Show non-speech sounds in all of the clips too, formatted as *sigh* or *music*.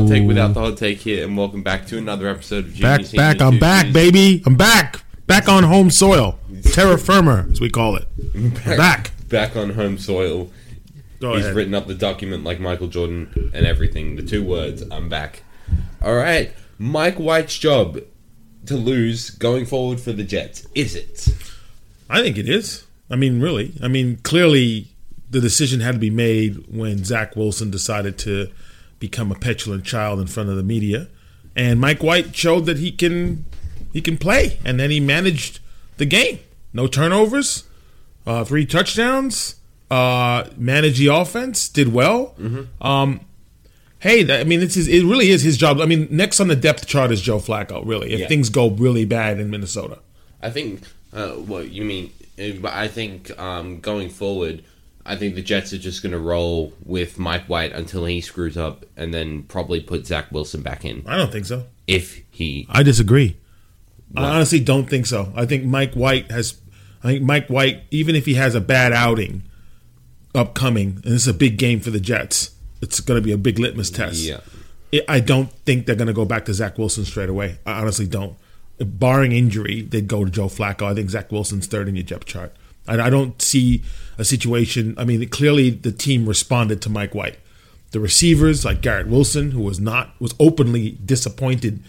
Hot. Take Without the Hot Take here, and welcome back to another episode of Junior Back, Senior back, I'm Two back, baby. I'm back. Back on home soil. Terra firma, as we call it. *laughs* I'm back. Back on home soil. Go He's ahead. written up the document like Michael Jordan and everything. The two words, I'm back. All right. Mike White's job to lose going forward for the Jets. Is it? I think it is. I mean, really. I mean, clearly the decision had to be made when Zach Wilson decided to become a petulant child in front of the media, and Mike White showed that he can he can play, and then he managed the game. No turnovers, uh, three touchdowns, uh, managed the offense, did well. Um, hey, that, I mean, it's his, it really is his job. I mean, next on the depth chart is Joe Flacco. Really, if Yeah. things go really bad in Minnesota. I think. Uh, what you mean? But I think um, going forward, I think the Jets are just going to roll with Mike White until he screws up, and then probably put Zach Wilson back in I don't think so. if he. I disagree. I honestly don't think so. I think Mike White has. I think Mike White, even if he has a bad outing upcoming, and this is a big game for the Jets, it's going to be a big litmus test. Yeah. It, I don't think they're going to go back to Zach Wilson straight away. I honestly don't. Barring injury, they'd go to Joe Flacco. I think Zach Wilson's third in your depth chart. I, I don't see a situation. I mean, clearly the team responded to Mike White. The receivers, like Garrett Wilson, who was not was openly disappointed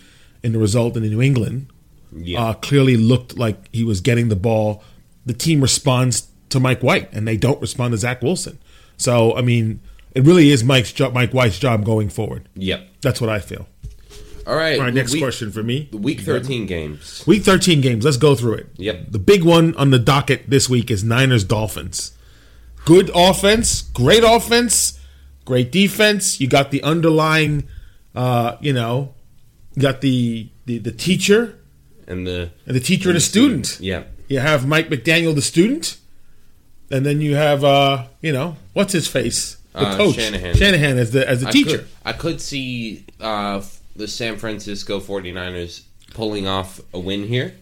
in the result in New England, Yeah. uh, clearly looked like he was getting the ball. The team responds to Mike White, and they don't respond to Zach Wilson. So, I mean, it really is Mike's job, Mike White's job going forward. Yep. That's what I feel. All right. All right, next week, question for me. Week thirteen games. Week 13 games. Let's go through it. Yep. The big one on the docket this week is Niners Dolphins. Good offense, great offense, great defense. You got the underlying, uh, you know, you got the, the the teacher And the and the teacher and the student. yeah. You have Mike McDaniel, the student, and then you have, uh, you know, what's his face, the Uh, coach Shanahan. Shanahan as the as the I teacher. Could, I could see uh, the San Francisco 49ers pulling off a win here.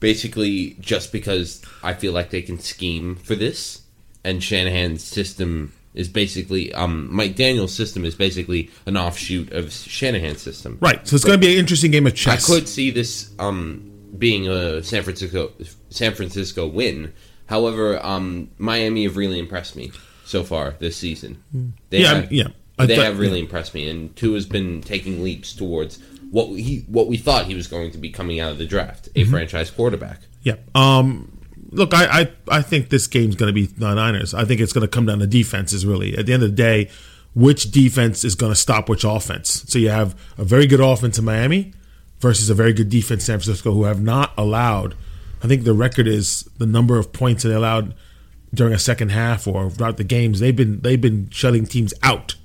Basically, just because I feel like they can scheme for this, and Shanahan's system is basically um, McDaniel's system is basically an offshoot of Shanahan's system. Right. So it's going to be an interesting game of chess. I could see this um, being a San Francisco San Francisco win. However, um, Miami have really impressed me so far this season. They Yeah, have, yeah. They have really impressed me, and Tua has been taking leaps towards what he what we thought he was going to be coming out of the draft, a Mm-hmm. franchise quarterback. Yeah. Um. Look, I, I, I think this game's going to be the Niners. I think it's going to come down to defenses. Really, at the end of the day, which defense is going to stop which offense? So you have a very good offense in Miami versus a very good defense in San Francisco, who have not allowed. I think the record is the number of points that they allowed during a second half or throughout the games. They've been they've been shutting teams out.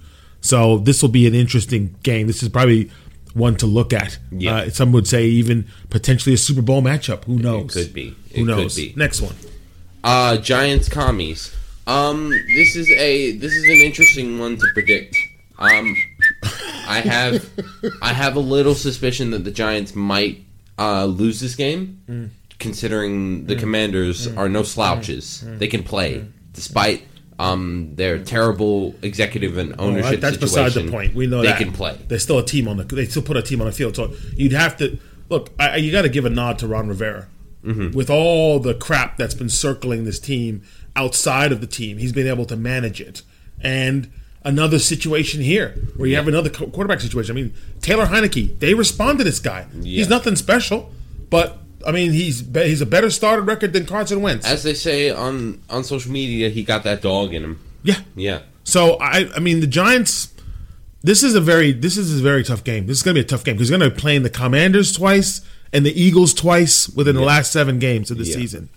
So this will be an interesting game. This is probably one to look at. Yeah. Uh, some would say even potentially a Super Bowl matchup. Who knows? could be. Who It could knows? be. Next one. Uh, Giants commies. Um, this is a this is an interesting one to predict. Um, I have *laughs* I have a little suspicion that the Giants might uh, lose this game, considering the Commanders are no slouches. They can play despite um their terrible executive and ownership Well, that's beside the point. We know they that can play. There's still a team on the. They still put a team on the field. So you'd have to look. I, you got to give a nod to Ron Rivera Mm-hmm. with all the crap that's been circling this team outside of the team. He's been able to manage it. And another situation here where you have another quarterback situation. I mean, Taylor Heinicke. They respond to this guy. Yeah. He's nothing special, but I mean, he's be- he's a better started record than Carson Wentz. As they say on on social media, he got that dog in him. yeah. Yeah. So I, I mean, the Giants. This is a very, this is a very tough game. This is going to be a tough game because they're going to be playing the Commanders twice and the Eagles twice within the last seven games of the Yeah. season.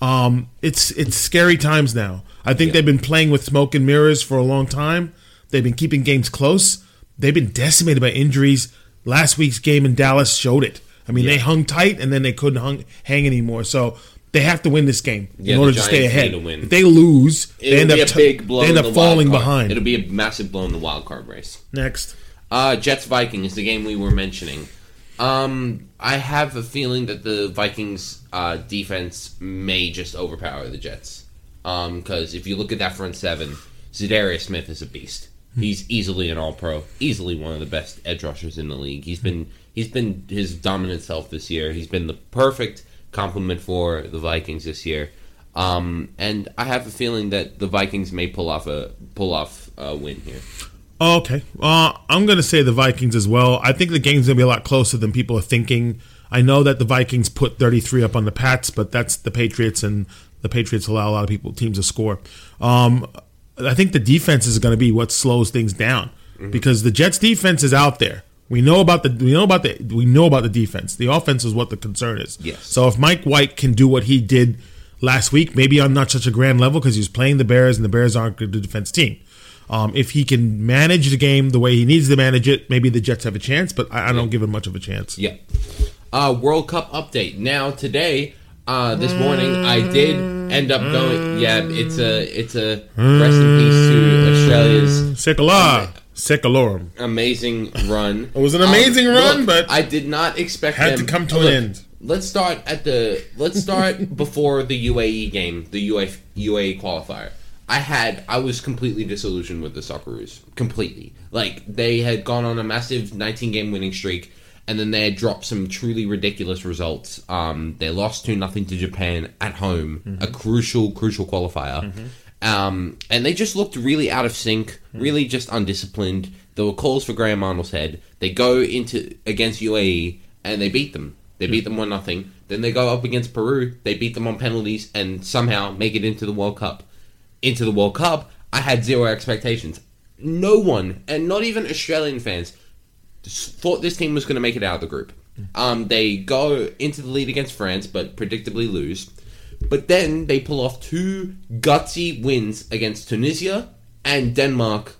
Um, it's it's scary times now. I think Yeah. they've been playing with smoke and mirrors for a long time. They've been keeping games close. They've been decimated by injuries. Last week's game in Dallas showed it. I mean, they hung tight and then they couldn't hung, hang anymore. So they have to win this game Yeah, in order to stay ahead. to. If they lose, they It'll end be up a t- big blow. they end up falling behind. It'll be a massive blow in the wild card race. Next, Uh, Jets Vikings, is the game we were mentioning. Um, I have a feeling that the Vikings uh, defense may just overpower the Jets. Because if you look at that front seven, Za'Darius Smith is a beast. He's easily an All Pro, easily one of the best edge rushers in the league. He's been he's been his dominant self this year. He's been the perfect complement for the Vikings this year. Um, and I have a feeling that the Vikings may pull off a pull off a win here. Okay. Uh, I'm going to say the Vikings as well. I think the game's going to be a lot closer than people are thinking. I know that the Vikings put 33 up on the Pats, but that's the Patriots, and the Patriots allow a lot of people teams to score. Um, I think the defense is going to be what slows things down Mm-hmm. because the Jets defense is out there. We know about the we know about the we know about the defense. The offense is what the concern is. Yes. So if Mike White can do what he did last week, maybe on not such a grand level because he's playing the Bears and the Bears aren't a good defense team. Um, if he can manage the game the way he needs to manage it, maybe the Jets have a chance. But I, I don't give him much of a chance. Yeah. Uh, World Cup update. Now today, uh, this morning, I did end up going. Yeah, it's a it's a rest in peace to Australia's Secular, secularum. amazing run. *laughs* It was an amazing um, run, but I did not expect had them to come to an end. Let's start at the let's start *laughs* before the UAE game, the UA, UAE qualifier. I had I was completely disillusioned with the Socceroos. Completely. Like they had gone on a massive 19 game winning streak and then they had dropped some truly ridiculous results. Um, they lost 2 nothing to Japan at home, mm-hmm. a crucial crucial qualifier. Mm-hmm. Um, and they just looked really out of sync, really just undisciplined. There were calls for Graham Arnold's head. They go into against UAE and they beat them. They beat them one nothing. Then they go up against Peru. They beat them on penalties and somehow make it into the World Cup. Into the World Cup, I had zero expectations. No one, and not even Australian fans, thought this team was going to make it out of the group. Um, they go into the lead against France, but predictably lose. But then they pull off two gutsy wins against Tunisia and Denmark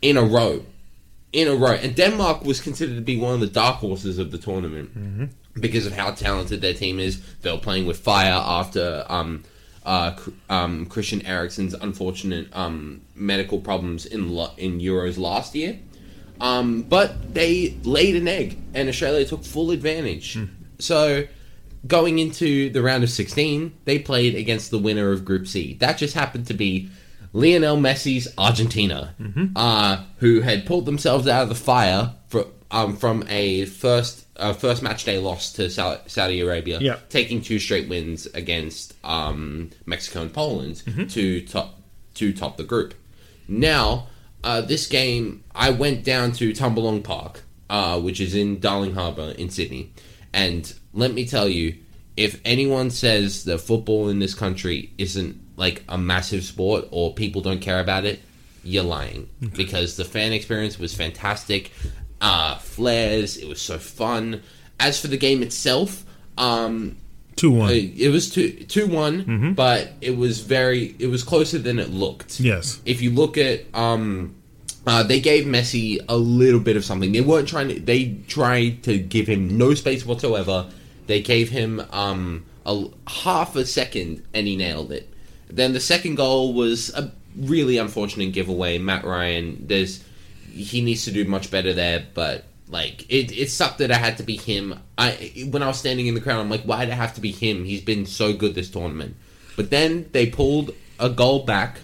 in a row. In a row. And Denmark was considered to be one of the dark horses of the tournament because of how talented their team is. They were playing with fire after um, uh, um, Christian Eriksen's unfortunate um, medical problems in lo- in Euros last year. Um, but they laid an egg, and Australia took full advantage. So, going into the round of 16, they played against the winner of Group C. That just happened to be Lionel Messi's Argentina, uh, who had pulled themselves out of the fire for, um, from a first uh, first match day loss to Saudi Arabia, Yeah. taking two straight wins against um, Mexico and Poland to top to top the group. Now, uh, this game, I went down to Tumbalong Park, uh, which is in Darling Harbour in Sydney, and let me tell you, if anyone says that football in this country isn't like a massive sport or people don't care about it, you're lying because the fan experience was fantastic. Uh, flares, it was so fun. As for the game itself, um, Two one. it was two two one, but it was very it was closer than it looked. Yes. If you look at um, uh, they gave Messi a little bit of something. They weren't trying to. They tried to give him no space whatsoever. They gave him um a half a second, and he nailed it. Then the second goal was a really unfortunate giveaway. Mat Ryan, there's he needs to do much better there, but like it, it sucked that it had to be him. I when I was standing in the crowd, I'm like, why did it have to be him? He's been so good this tournament. But then they pulled a goal back.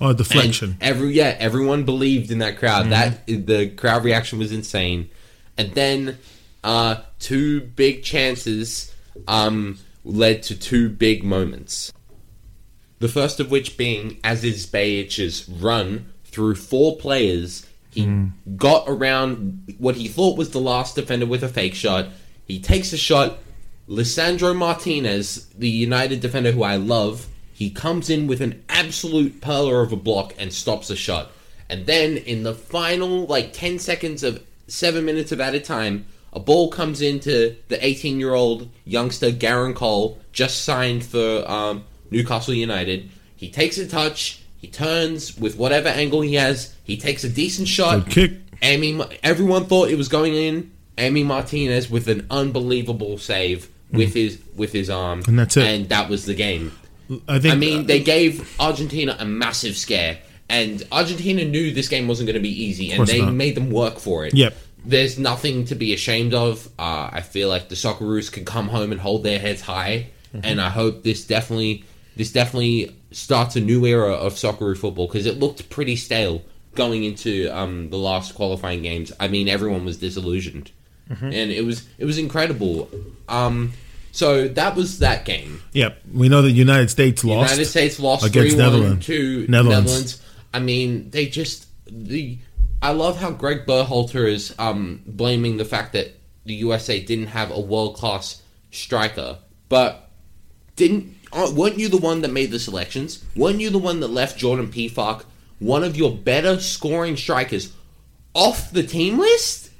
Oh, deflection. Every yeah, everyone believed in that crowd. That the crowd reaction was insane. And then uh, two big chances um, led to two big moments. The first of which being Aziz Behich's run through four players. He got around what he thought was the last defender with a fake shot. He takes a shot. Lissandro Martinez, the United defender who I love, he comes in with an absolute pearler of a block and stops the shot. And then in the final like 10 seconds of 7 minutes of added time, a ball comes into the 18 year old youngster Garang Kuol, just signed for um, Newcastle United. He takes a touch, he turns with whatever angle he has, he takes a decent shot. Good kick. Emi, everyone thought it was going in. Emi Martinez with an unbelievable save with his with his arm. And that's it. And that was the game. I think. I mean, they gave Argentina a massive scare, and Argentina knew this game wasn't going to be easy, and they not. made them work for it. Yep. There's nothing to be ashamed of. Uh, I feel like the Socceroos can come home and hold their heads high, Mm-hmm. and I hope this definitely this definitely starts a new era of Socceroo football because it looked pretty stale going into um, the last qualifying games, I mean, everyone was disillusioned, Mm-hmm. and it was it was incredible. Um, so that was that game. Yep. We know the United States lost. United States lost against Netherlands. to Netherlands. Netherlands. I mean, they just the. I love how Greg Berhalter is um, blaming the fact that the USA didn't have a world class striker, but didn't uh, weren't you the one that made the selections? Weren't you the one that left Jordan Pefok, one of your better scoring strikers, off the team list?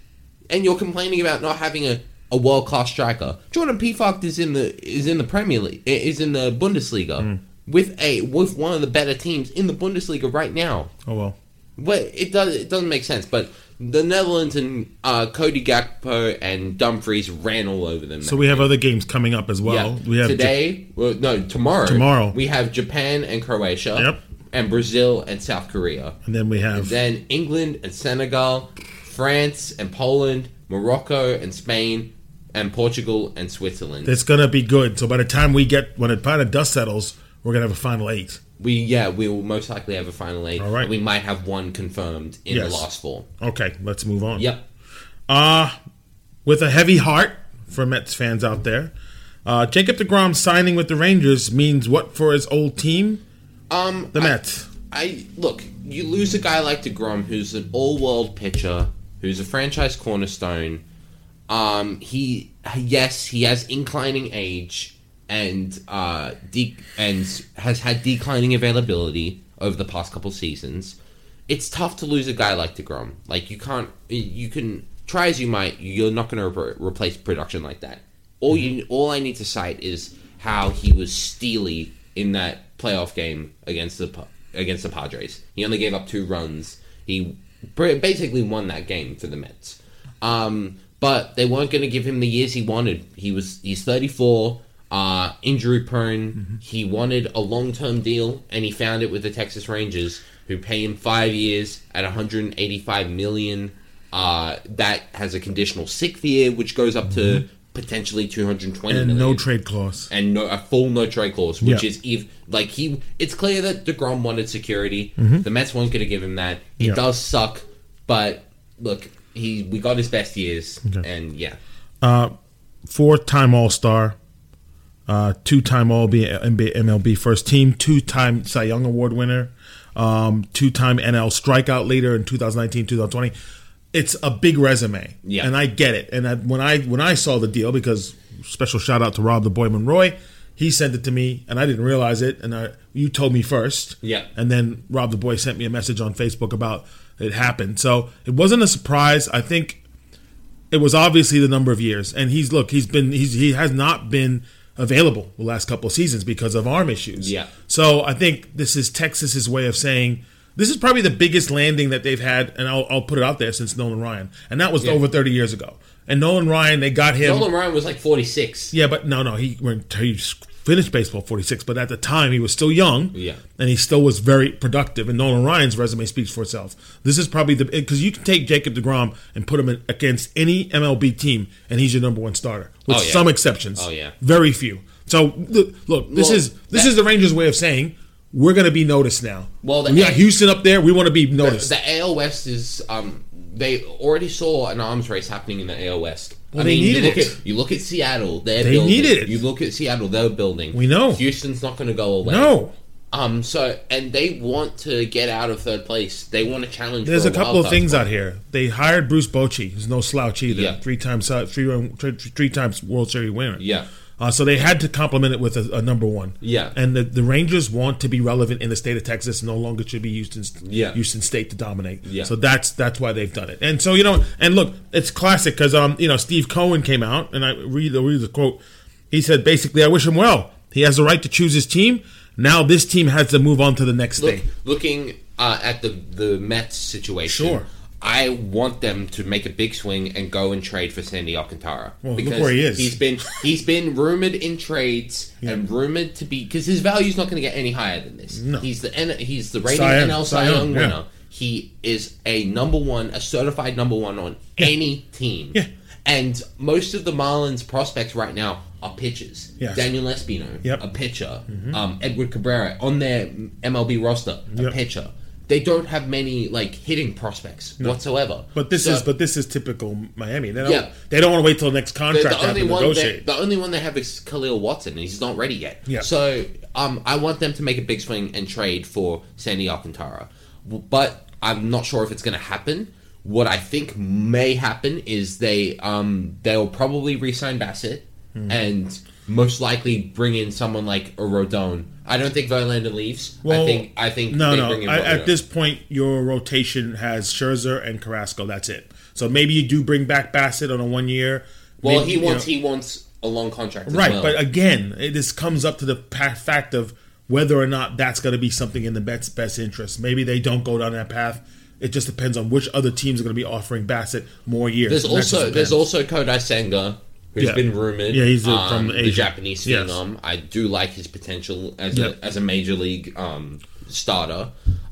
And you're complaining about not having a, a world class striker. Jordan Pefok is in the is in the Premier League is in the Bundesliga with a with one of the better teams in the Bundesliga right now. oh well. But it does it doesn't make sense. But the Netherlands and uh, Cody Gakpo and Dumfries ran all over them. So we have other games coming up as well. Yeah. We have today. well, no, tomorrow. Tomorrow. we have Japan and Croatia. Yep. And Brazil and South Korea. and then we have Then England and Senegal, France and Poland, Morocco and Spain, and Portugal and Switzerland. it's gonna be good. So by the time we get when the kind of dust settles, we're gonna have a final eight. We yeah, we will most likely have a final eight. All right. We might have one confirmed in Yes. the last four. Okay, let's move on. Yep. Uh with a heavy heart for Mets fans out there. Uh, Jacob DeGrom signing with the Rangers means what for his old team? Um, The I- Mets. I look. You lose a guy like Degrom, who's an all-world pitcher, who's a franchise cornerstone. Um, he yes, he has inclining age and uh, de- and has had declining availability over the past couple seasons. It's tough to lose a guy like Degrom. Like you can't, you can try as you might, you're not going to re- replace production like that. All you, all I need to cite is how he was steely in that playoff game against the against the Padres. He only gave up two runs. He basically won that game for the Mets. Um, but they weren't going to give him the years he wanted. He was he's 34, uh, injury prone. He wanted a long term deal, and he found it with the Texas Rangers, who pay him five years at 185 million. Uh, that has a conditional sixth year, which goes up to potentially 220 And million no trade clause. and no, a full no trade clause, which Yeah. is if like he. It's clear that Degrom wanted security. The Mets weren't going to give him that. It Mm-hmm. Yeah. does suck, but look, he we got his best years, and yeah, Uh, four-time All-Star, uh, two-time All MLB First Team, two-time Cy Young Award winner, um, two-time NL strikeout leader in 2019, 2020. It's a big resume, Yeah. and I get it. And I, when I when I saw the deal, because special shout out to Rob the Boy Monroy, he sent it to me, and I didn't realize it, and I, you told me first, Yeah. and then Rob the Boy sent me a message on Facebook about it happened. So it wasn't a surprise. I think it was obviously the number of years and he's look he's been he's he has not been available the last couple of seasons because of arm issues Yeah. so i think this is texas's way of saying this is probably the biggest landing that they've had and i'll, I'll put it out there since nolan ryan and that was Yeah. over 30 years ago and nolan ryan they got him Nolan Ryan was like forty six. yeah but no no he, went he finished baseball 46 but at the time he was still young Yeah. and he still was very productive and nolan ryan's resume speaks for itself this is probably the because you can take jacob DeGrom and put him in, against any mlb team and he's your number one starter with Oh, yeah. some exceptions Oh, yeah. very few so look, look this Well, is this that- is the rangers way of saying we're going to be noticed now Well, the- we got houston up there we want to be The, noticed the AL West is um they already saw an arms race happening in the AL West. Well, I they mean, needed you look it. At, you look at Seattle; they're They building. needed it. You look at Seattle; they're building. We know. Houston's not going to go away. no Um. So, and they want to get out of third place. They want to challenge. There's for a couple of things spot. out here. They hired Bruce Bochy, who's no slouch either. Yeah. Three times, uh, three, three, three times World Series winner. Yeah. Uh, so they had to complement it with a, a number one. Yeah. And the, the Rangers want to be relevant in the state of Texas. No longer should be Houston, Yeah. Houston State to dominate. Yeah. So that's that's why they've done it. And so you know, and look, it's classic because um you know Steve Cohen came out and I read read the quote. He said basically, "I wish him well. He has the right to choose his team. Now this team has to move on to the next Look, thing." looking uh, at the the Mets situation, Sure. I want them to make a big swing and go and trade for Sandy Alcantara. Well, look where he is. He's been he's been rumored in trades and rumored to be because his value's not going to get any higher than this. No. He's the he's the rating Cy NL Cy Young, yeah. winner. He is a number one, a certified number one on any team. Yeah. And most of the Marlins prospects right now are pitchers. Yes. Daniel Espino, Yep. a pitcher. Um, Edward Cabrera on their MLB roster, a Yep. pitcher. They don't have many like hitting prospects whatsoever. But this So- is but this is typical Miami. They don't Yeah. they don't want to wait till the next contract the to one they, negotiate. the only one they have is Kahlil Watson, and he's not ready yet. Yeah. So um, I want them to make a big swing and trade for Sandy Alcantara, but I'm not sure if it's going to happen. What I think may happen is they um, they'll probably re-sign Bassitt Hmm. and most likely bring in someone like a Rodon. I don't think Verlander leaves. I Well, think I think No, they no. I, at this point, your rotation has Scherzer and Carrasco. That's it. So maybe you do bring back Bassitt on a one year. well, Maybe, he you wants know- he wants a long contract, as right. well. But again, it, this comes up to the fact of whether or not that's going to be something in the Mets' best interest. Maybe they don't go down that path. It just depends on which other teams are going to be offering Bassitt more years. There's And that just also there's also Kodai Senga, who's Yeah. been rumored. Yeah, he's, uh, um, from the. Japanese Yes. phenom. I do like his potential as Yep. a as a major league um, starter.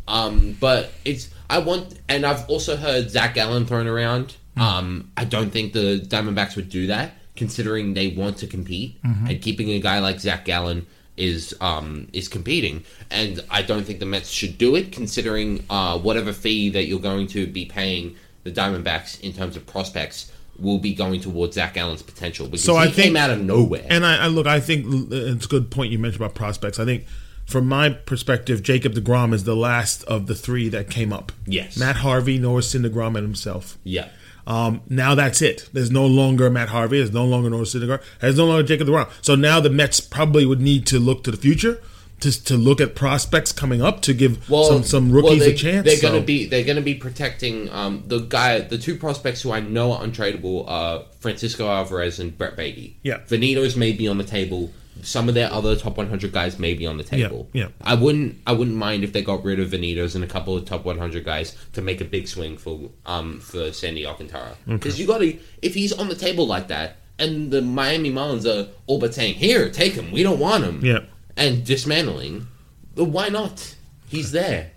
Um, but it's I want, and I've also heard Zac Gallen thrown around. Um, I don't think the Diamondbacks would do that, considering they want to compete, Mm-hmm. and keeping a guy like Zac Gallen is um is competing and I don't think the Mets should do it considering uh whatever fee that you're going to be paying the Diamondbacks in terms of prospects will be going towards Zac Gallen's potential because So he I think- came out of nowhere. And I, I look, I think it's a good point you mentioned about prospects. I think, from my perspective, Jacob Degrom is the last of the three that came up. Yes. Matt Harvey, Noah Syndergaard, and himself. yeah. Um, now that's it. There's no longer Matt Harvey. There's no longer Noah Syndergaard. There's no longer Jacob Degrom. So now the Mets probably would need to look to the future. To, to look at prospects coming up to give some, some rookies they, a chance. They're so- going to be they're going to be protecting um, the guy, the two prospects who I know are untradeable, are Francisco Alvarez and Brett Baty. Yeah. Vientos may be on the table. Some of their other top 100 guys may be on the table. yeah. I wouldn't I wouldn't mind if they got rid of Vientos and a couple of top 100 guys to make a big swing for um for Sandy Alcantara. Because you got to if he's on the table like that. And the Miami Marlins are all but saying, "Here, take him. We don't want him." Yeah. And dismantling, why not? He's there.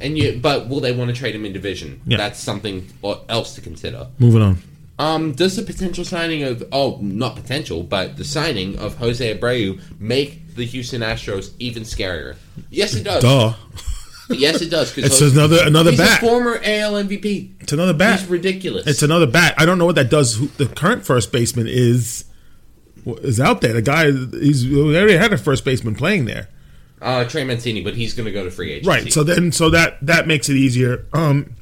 And you, but will they want to trade him in division? Yeah. That's something else to consider. Moving on. Um, does the potential signing of oh, not potential, but the signing of Jose Abreu make the Houston Astros even scarier? Yes, it does. Duh. Yes, it does. It's Jose- another another he's bat. a former AL MVP. It's another bat. He's ridiculous. It's another bat. I don't know what that does. Who, the current first baseman is is out there. The guy he's already had a first baseman playing there. uh, Trey Mancini, but he's going to go to free agency. Right. So then, so that that makes it easier. Um,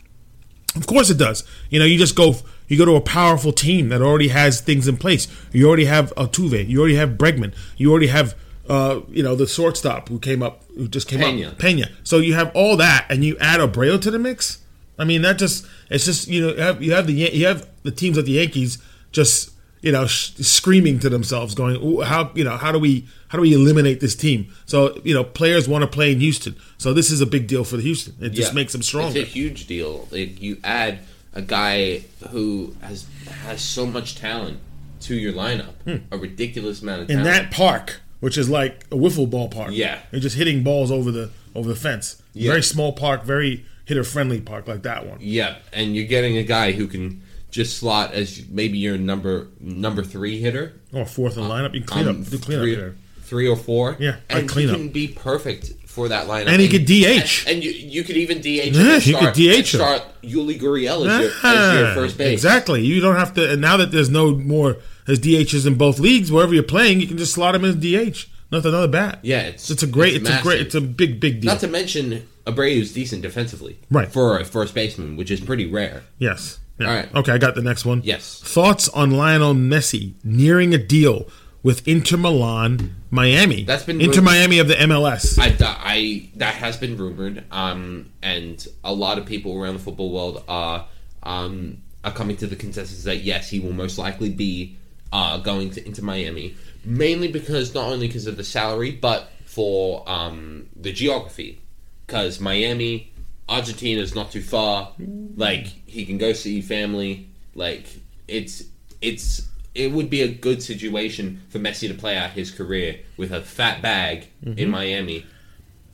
of course it does. You know, you just go you go to a powerful team that already has things in place. You already have Altuve. You already have Bregman. You already have uh, you know the shortstop who came up who just came Pena. up Pena. So you have all that, and you add Abreu to the mix. I mean, that just it's just you know you have, you have the you have the teams at the Yankees just you know sh- screaming to themselves, going, how you know how do we how do we eliminate this team? So you know players want to play in Houston, so this is a big deal for the Houston. It just Yeah. makes them stronger. It's a huge deal. Like you add a guy who has has so much talent to your lineup, a ridiculous amount of Hmm. in that park, which is like a wiffle ball park. Yeah. you're just hitting balls over the over the fence. Yeah. Very small park, very hitter friendly park like that one. yeah, and you're getting a guy who can just slot as maybe your number number three hitter. Or fourth in the lineup, you clean Um, up, do clean up three, there. three or four. Yeah, and clean he up. can be perfect for that lineup. And he could DH. and, and you you could even DH. Yeah, and he could DH him. Start Yuli Gurriel as your, as your first base. Exactly. You don't have to. And now that there's no more as DHs in both leagues, wherever you're playing, you can just slot him as DH. Not another bat. Yeah, it's It's a great. It's, a great. It's a big, big deal. Not to mention Abreu's decent defensively, Right. For a first baseman, which is pretty rare. yes. Yeah. All right. Okay, I got the next one. Yes. Thoughts on Lionel Messi nearing a deal with Inter Milan, Miami? That's been Inter rumored. Miami of the MLS. I, I that has been rumored, um, and a lot of people around the football world are um, are coming to the consensus that yes, he will most likely be uh, going to Inter Miami, mainly because not only because of the salary, but for um, the geography, because Miami, Argentina is not too far. Like he can go see family. Like it's it's it would be a good situation for Messi to play out his career with a fat bag in mm-hmm. Miami.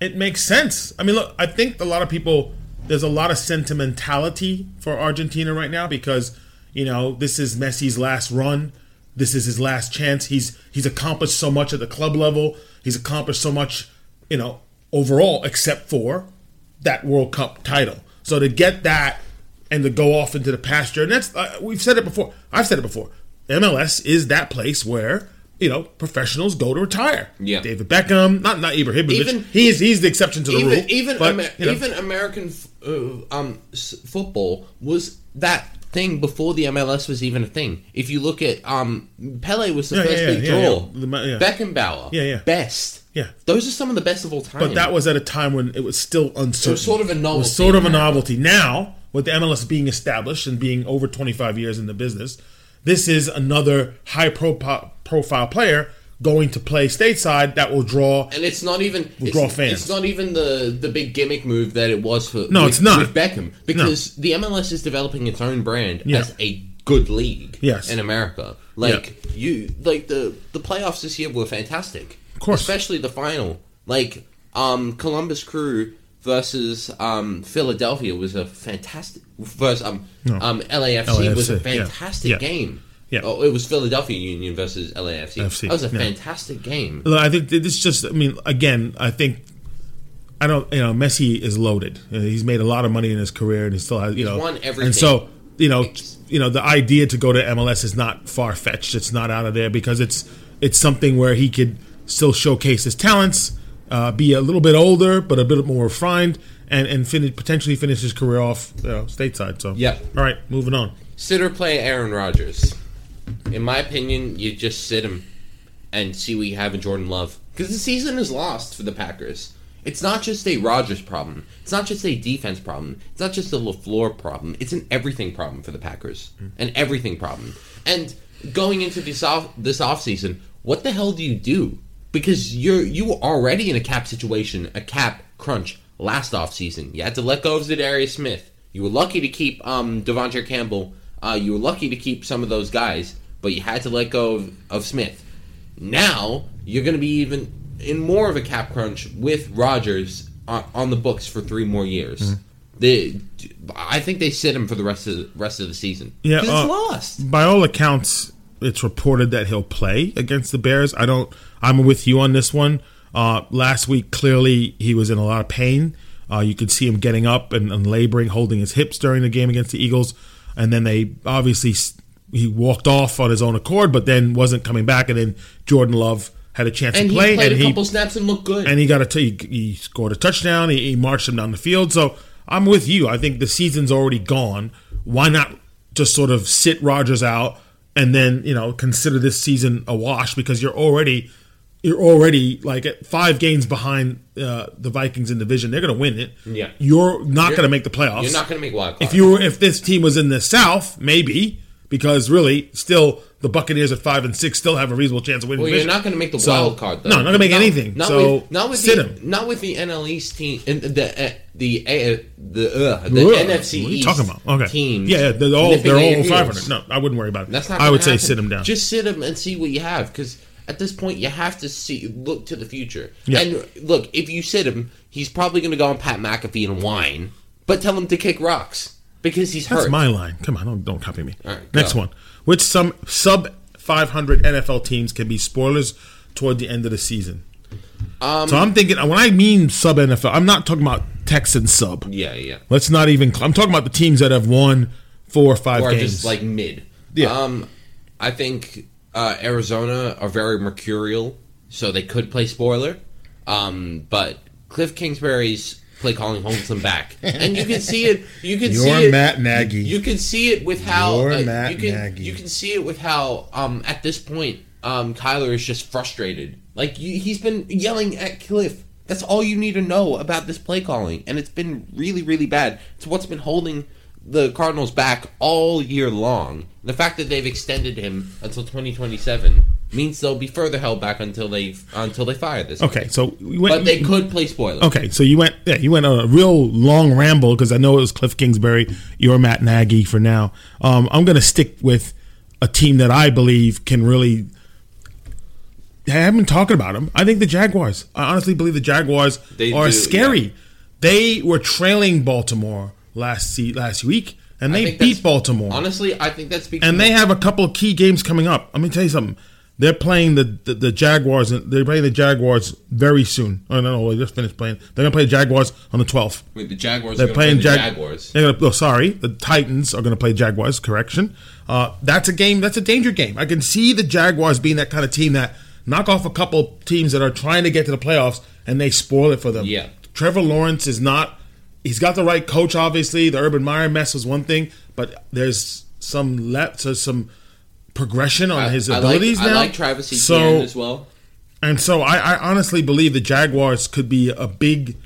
it makes sense. I mean, look, I think a lot of people there's a lot of sentimentality for Argentina right now because you know this is Messi's last run. This is his last chance. He's he's accomplished so much at the club level. He's accomplished so much, you know, overall, except for that World Cup title. So to get that and to go off into the pasture, and that's uh, we've said it before. I've said it before. MLS is that place where you know professionals go to retire. Yeah. David Beckham, not not Ibrahimovic. Even- he's he's the exception to the even rule. even but, Amer- you know, even American f- uh, um s- football was that thing before the MLS was even a thing. If you look at um Pele was the Yeah, first yeah, big yeah, draw. yeah, yeah. Beckenbauer, Yeah, yeah. best. Yeah. those are some of the best of all time. But that was at a time when it was still uncertain. It was sort of a It novelty. was sort of a novelty. Now, with the MLS being established and being over 25 years in the business, this is another high propo- profile player going to play stateside that will draw. and it's not even it's, draw fans. it's not even the the big gimmick move that it was for No, with, it's not. with Beckham because the MLS is developing its own brand Yeah. as a good league Yes. in America. Like you like the the playoffs this year were fantastic. Of course. Especially the final. Like um Columbus Crew versus um Philadelphia was a fantastic versus um No. um LAFC, was a fantastic Yeah. game. Yeah. Oh, it was Philadelphia Union versus LAFC. FC, that was a yeah. fantastic game. Look, I think this just. I mean, again, I think. I don't. You know, Messi is loaded. Uh, He's made a lot of money in his career, and he still has. You know, won everything. And so, you know, you know, the idea to go to MLS is not far fetched. It's not out of there because it's it's something where he could still showcase his talents, uh, be a little bit older but a bit more refined, and and finish potentially finish his career off you know, stateside. So, Yeah. All right, moving on. Sit or play Aaron Rodgers. In my opinion, you just sit him and see what you have in Jordan Love. Because the season is lost for the Packers. It's not just a Rodgers problem. It's not just a defense problem. It's not just a LaFleur problem. It's an everything problem for the Packers. An everything problem. And going into this off this offseason, what the hell do you do? Because you're you were already in a cap situation, a cap crunch last offseason. You had to let go of Za'Darius Smith. You were lucky to keep um Devontae Campbell. Uh, you were lucky to keep some of those guys, but you had to let go of, of Smith. Now you're going to be even in more of a cap crunch with Rodgers on, on the books for three more years. Mm-hmm. They, I think they sit him for the rest of the rest of the season. Yeah, uh, it's lost. By all accounts, it's reported that he'll play against the Bears. I don't. I'm with you on this one. Uh, last week, clearly he was in a lot of pain. Uh, you could see him getting up and, and laboring, holding his hips during the game against the Eagles, and then they obviously he walked off on his own accord, but then wasn't coming back. And then Jordan Love had a chance And to play. he played and a he couple snaps and looked good. and he got a t- he, he scored a touchdown. He, he marched him down the field. So I'm with you. I think the season's already gone. Why not just sort of sit Rodgers out and then you know consider this season a wash because you're already you're already like at five games behind uh, the Vikings in division. They're going to win it. Yeah. you're not going to make the playoffs. You're not going to make wild card. If you were, if this team was in the South, maybe because really, still the Buccaneers at five and six still have a reasonable chance of winning. well, the you're division. not going to make the So- wild card though. No, not going to make Not- anything. Not so with, not with sit the him. not with the NL East team and the uh, the uh, the uh, the Ugh, NFC what are you East talking about? Okay, teams. Yeah, yeah, they're all they're all five hundred. No, I wouldn't worry about it. That's not. I would say sit him down. Just sit him and see what you have, because at this point you have to see look to the future. Yeah. And look, if you sit him, he's probably going to go on Pat McAfee and whine, but tell him to kick rocks because he's That's hurt. That's my line. Come on, don't don't copy me. Right, Next one. Which some sub five hundred NFL teams can be spoilers toward the end of the season? Um, so I'm thinking when I mean sub NFL, I'm not talking about Texan sub. yeah, yeah. Let's not even. I'm talking about the teams that have won four or five Or games. just like mid. Yeah. Um, I think uh, Arizona are very mercurial, so they could play spoiler. Um, but Cliff Kingsbury's play calling holds them back, and you can see it. You can see You're it. Matt Nagy. You can see it with how You're uh, Matt you can Nagy. you can see it with how um at this point um Kyler is just frustrated. Like you, he's been yelling at Cliff. That's all you need to know about this play calling, and it's been really really bad. It's what's been holding the Cardinals back all year long. The fact that they've extended him until 2027 means they'll be further held back until they until they fire this. guy. okay, so we went. But they could play spoiler. Okay, so you went yeah, you went on a real long ramble because I know it was Cliff Kingsbury. You're Matt Nagy for now. Um, I'm going to stick with a team that I believe can really. I haven't been talking about them. I think the Jaguars. I honestly believe the Jaguars They are do, scary. yeah. They were trailing Baltimore last se- last week, and I they beat Baltimore. Honestly, I think that's because and they have a couple of key games coming up. Let me tell you something. They're playing the, the, the Jaguars. They're playing the Jaguars very soon. Oh no, no, they just finished playing. They're gonna play the Jaguars on the twelfth. Wait, the Jaguars They're are playing play the Jag- Jaguars. They're gonna. Oh, sorry, the Titans are gonna play Jaguars. Correction. Uh, that's a game. That's a danger game. I can see the Jaguars being that kind of team that knock off a couple teams that are trying to get to the playoffs and they spoil it for them. Yeah. Trevor Lawrence is not. He's got the right coach. Obviously, the Urban Meyer mess was one thing, but there's some le- so some progression on I- his I abilities like, now. I like Travis Etienne so, as well. and so I, I honestly believe the Jaguars could be a big,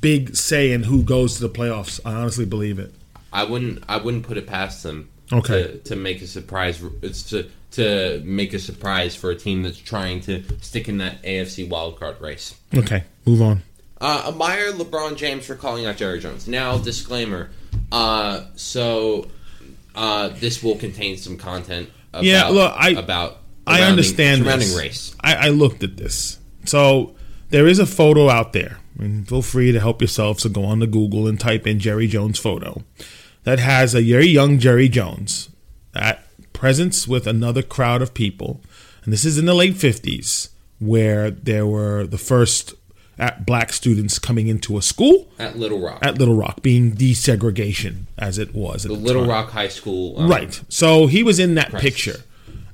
big say in who goes to the playoffs. I honestly believe it. I wouldn't. I wouldn't put it past them. Okay. To, to make a surprise. It's to to make a surprise for a team that's trying to stick in that AFC wildcard race. Okay, move on. Uh, admire LeBron James for calling out Jerry Jones. Now, disclaimer. Uh, so uh, this will contain some content. About, Yeah, look, I- about I understand surrounding this. race. I, I looked at this. So there is a photo out there, and feel free to help yourself. So go on to Google and type in Jerry Jones photo that has a very young Jerry Jones at presence with another crowd of people, and this is in the late fifties, where there were the first uh, black students coming into a school At Little Rock, at Little Rock, being desegregation as it was at the the Little time. Rock High School. um, Right. So he was in that Right. picture.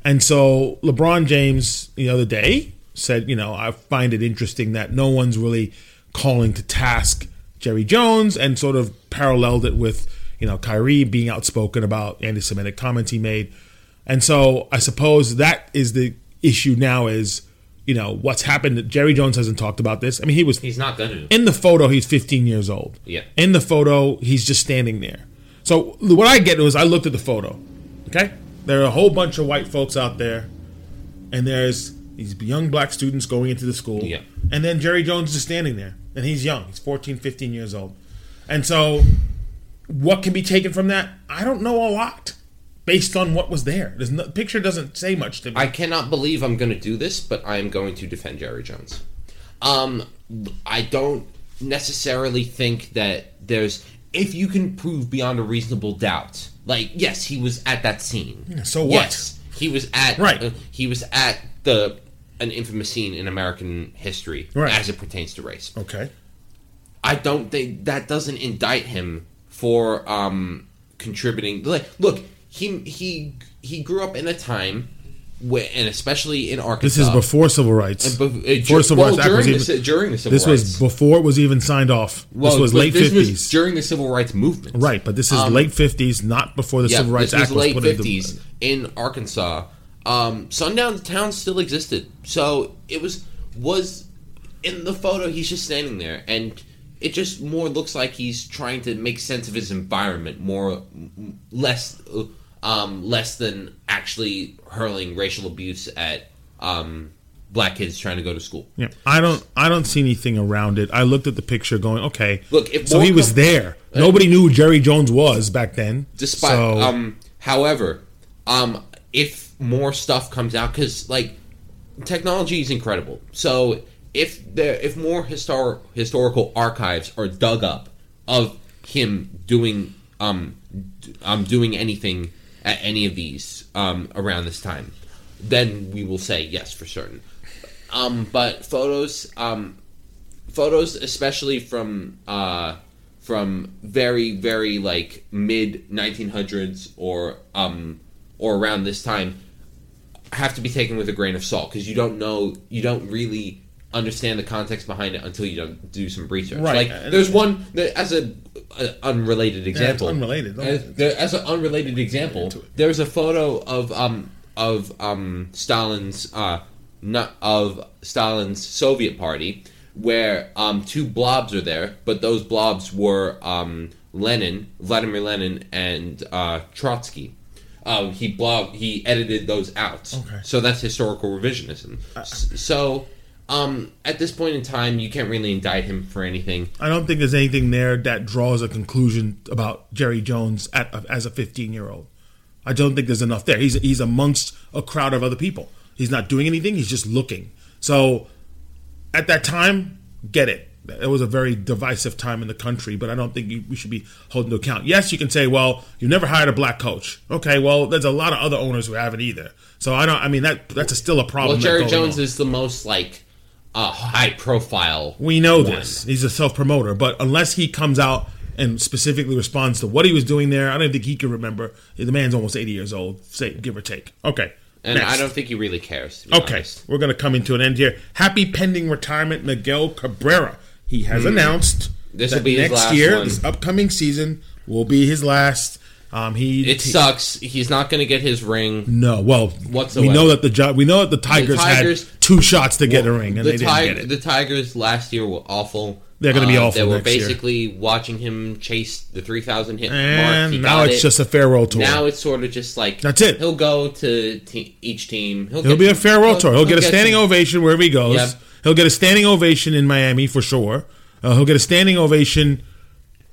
And so LeBron James the other day said, you know, I find it interesting that no one's really calling to task Jerry Jones and sort of paralleled it with, you know, Kyrie being outspoken about anti Semitic comments he made. And so I suppose that is the issue now is, you know, what's happened. Jerry Jones hasn't talked about this. I mean, he was He's not gonna. in the photo, he's 15 years old. Yeah. In the photo, he's just standing there. So what I get was I looked at the photo. Okay. There are a whole bunch of white folks out there, and there's these young black students going into the school. Yeah. And then Jerry Jones is standing there, and he's young. He's 14, 15 years old. And so, what can be taken from that? I don't know a lot based on what was there. There's no, the picture doesn't say much to me. I cannot believe I'm going to do this, but I am going to defend Jerry Jones. Um, I don't necessarily think that there's if you can prove beyond a reasonable doubt. Like, yes, he was at that scene. so what? Yes, he was at Right. uh, he was at the an infamous scene in American history Right. as it pertains to race. okay. I don't think that doesn't indict him for um, contributing. Like, look, he he he grew up in a time where, and especially in Arkansas. This is before civil rights. Bef- uh, Before ju- Civil well, Rights during, was the, even- during the civil This rights. was before it was even signed off. Well, this was late fifties, during the civil rights movement. right? But this is Um, late fifties, not before the Yeah, Civil Rights this Act was late fifties in Arkansas. Um, sundown town still existed, so it was was in the photo. He's just standing there, and it just more looks like he's trying to make sense of his environment, more less uh, um, less than actually hurling racial abuse at um, black kids trying to go to school. Yeah, I don't, I don't see anything around it. I looked at the picture, going, okay, Look, if so he was there. Nobody knew who Jerry Jones was back then. despite so, um however um if more stuff comes out because like technology is incredible so if there if more historic historical archives are dug up of him doing um d- um doing anything at any of these um around this time then we will say yes for certain um but photos um photos especially from uh from very very like mid 1900s or um or around this time have to be taken with a grain of salt because you don't know you don't really understand the context behind it until you do some research Right. like there's one as a, a unrelated example unrelated. as, there, as an unrelated example there's a photo of um of um Stalin's uh not of Stalin's Soviet party where um two blobs are there but those blobs were um Lenin Vladimir Lenin and uh Trotsky um, he blog he edited those out. Okay. So that's historical revisionism. S- so um, at this point in time, you can't really indict him for anything. I don't think there's anything there that draws a conclusion about Jerry Jones at, as a 15 year old. I don't think there's enough there. He's he's amongst a crowd of other people. He's not doing anything. He's just looking. So at that time, get it. it was a very divisive time in the country, but I don't think you, we should be holding to account. Yes, you can say, well, you never hired a black coach. Okay, well, there's a lot of other owners who haven't either. So I don't. I mean, that that's a, still a problem. Well, Jerry Jones on. is the most like uh, high profile. We know one. this. He's a self promoter, but unless he comes out and specifically responds to what he was doing there, I don't think he can remember. The man's almost eighty years old, say give or take. Okay, and next. I don't think he really cares. Okay, honest. we're going to come into an end here. Happy pending retirement, Miguel Cabrera. He has announced Hmm. This'll that be his next last year, one. this upcoming season, will be his last. Um, he It he- sucks. He's not going to get his ring. No, well, Whatsoever. we know that the we know that the Tigers, Tigers- had two shots to get a ring and the, they didn't get it. the Tigers last year were awful. They're gonna be Uh, awful They were next year. basically watching him chase the three thousand hit mark. and He now it's it. just a farewell tour. now it's sort of just like That's it. He'll go to te- each team. He'll, He'll be a farewell tour. He'll get a standing ovation wherever he goes. Yep. He'll get a standing ovation in Miami for sure. Uh, he'll get a standing ovation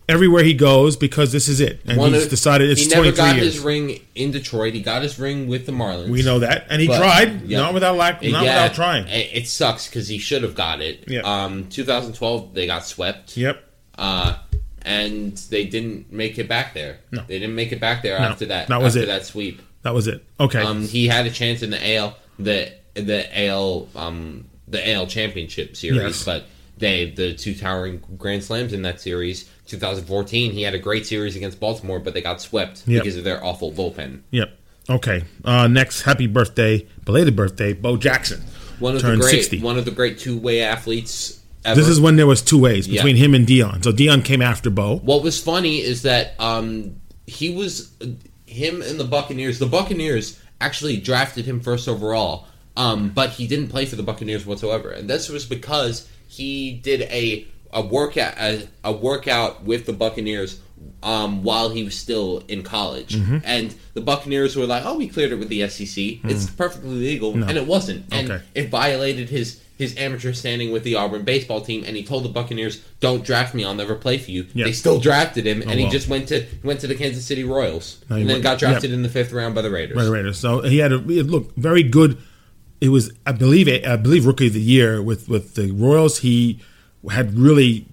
everywhere he goes because this is it. And One he's of- decided it's he never 23 got years. his ring in Detroit. He got his ring with the Marlins. We know that, and he But- tried. Not without lack, not Yeah, without trying. It, it sucks because he should have got it. Yep. Um, 2012 they got swept. Yep. Uh, and they didn't make it back there. No. They didn't make it back there after that. that was after it. that sweep. That was it. Okay. Um, he had a chance in the AL the the AL um the AL championship series, Yes. but they the two towering grand slams in that series. 2014, he had a great series against Baltimore, but they got swept Yep. because of their awful bullpen. yep. Okay. Uh, next, happy birthday, belated birthday, Bo Jackson. One of Turned the great 60. one of the great two way athletes. Ever. This is when there was two ways Yeah. between him and Deion. So Deion came after Bo. What was funny is that um, he was him and the Buccaneers. The Buccaneers actually drafted him first overall, um, but he didn't play for the Buccaneers whatsoever, and this was because he did a a workout a, a workout with the Buccaneers um, while he was still in college, Mm-hmm. and the Buccaneers were like, "Oh, we cleared it with the SEC. It's perfectly legal," and it wasn't, and Mm. Okay. it violated his. His amateur standing with the Auburn baseball team, and he told the Buccaneers, "Don't draft me. I'll never play for you." Yeah. They still drafted him, and he well. just went to went to the Kansas City Royals, No, and then went- got drafted yeah. in the fifth round by the Raiders. By the Raiders. So he had a look very good. It was I believe I believe rookie of the year with with the Royals. He had really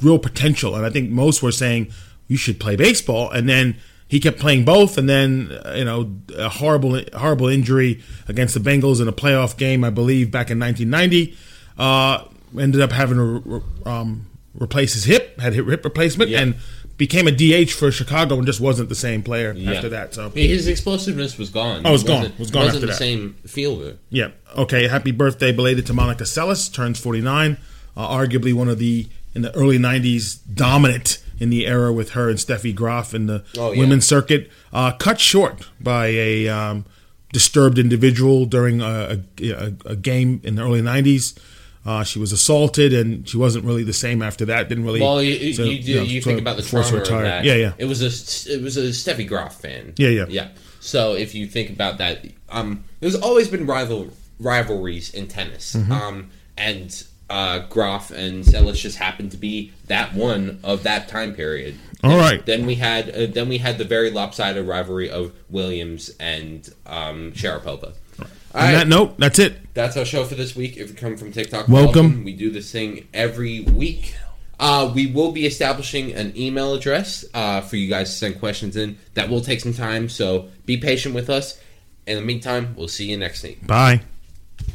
real potential, and I think most were saying you should play baseball. And then he kept playing both, and then uh, you know a horrible horrible injury against the Bengals in a playoff game, I believe back in 1990. Uh, ended up having to um, replace his hip, had hip hip replacement, Yeah. and became a DH for Chicago, and just wasn't the same player Yeah. after that. So His explosiveness was gone. Oh, it was gone. It was gone wasn't after the that. same fielder. Yeah. Okay. Happy birthday belated to Monica Seles. Turns 49. Uh, arguably one of the, in the early 90s, dominant in the era with her and Steffi Graf in the Oh, yeah. women's circuit. Uh, cut short by a um, disturbed individual during a, a, a, game in the early 90s. Uh, she was assaulted, and she wasn't really the same after that. Didn't really. Well, you, you, so, you, know, you think about the trauma of that. Yeah, yeah. It was a it was a Steffi Graf fan. Yeah, yeah. yeah. So if you think about that, um, there's always been rival rivalries in tennis, Mm-hmm. um, and uh, Graf and Seles just happened to be that one of that time period. All right. Then we had uh, then we had the very lopsided rivalry of Williams and um, Sharapova. All On right. that note, that's it. That's our show for this week. If you come from TikTok, Welcome. We do this thing every week. Uh, we will be establishing an email address uh, for you guys to send questions in. That will take some time, so be patient with us. In the meantime, we'll see you next week. Bye.